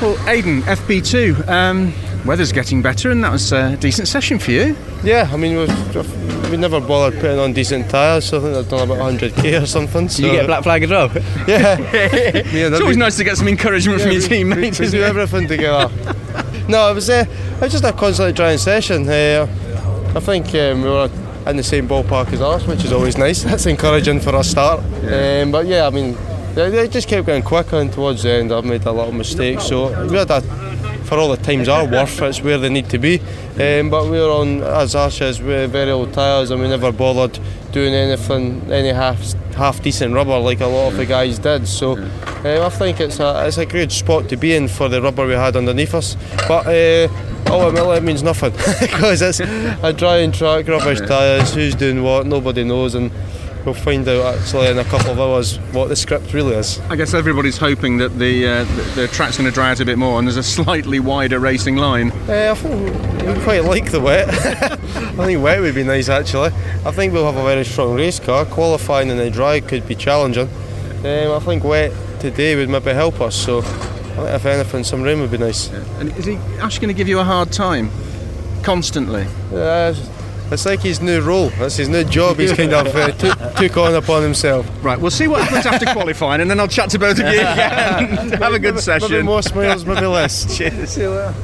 Well, Aiden, FP2. Um, weather's getting better, and that was a decent session for you. Yeah, I mean, we've, we never bothered putting on decent tyres, so I think I've done about 100k or something. So. You get a black flag as well? Yeah. it's always nice to get some encouragement yeah, from your we, teammates. We, we do it? everything together. no, it was, uh, it was just a constantly drying session. Uh, I think um, we were in the same ballpark as us, which is always nice. That's encouraging for a start. Yeah. Um, but yeah, I mean, they, they, just kept getting quicker, and towards the end, I've made a lot of mistakes. So we had a, for all the times our worth, it's where they need to be. Um, but we were on, as Ash says, we're very old tyres, and we never bothered doing anything, any half half decent rubber like a lot of the guys did. So uh, I think it's a it's a great spot to be in for the rubber we had underneath us. But uh, ultimately it means nothing because it's a drying track, rubbish tyres, who's doing what, nobody knows, and we'll find out actually in a couple of hours what the script really is. I guess everybody's hoping that the uh, the, the, track's going to dry out a bit more and there's a slightly wider racing line. Uh, I think we quite like the wet. I think wet would be nice actually. I think we'll have a very strong race car. Qualifying in the dry could be challenging. Um, I think wet today would maybe help us. So if anything, some rain would be nice. Yeah. And is he Ash going to give you a hard time constantly? Yeah, it's like his new role. That's his new job. He's kind of uh, took, took on upon himself. Right, we'll see what happens after qualifying, and then I'll chat to both of you again. Have a good maybe, session. Maybe more smiles, maybe less. Cheers. See you later.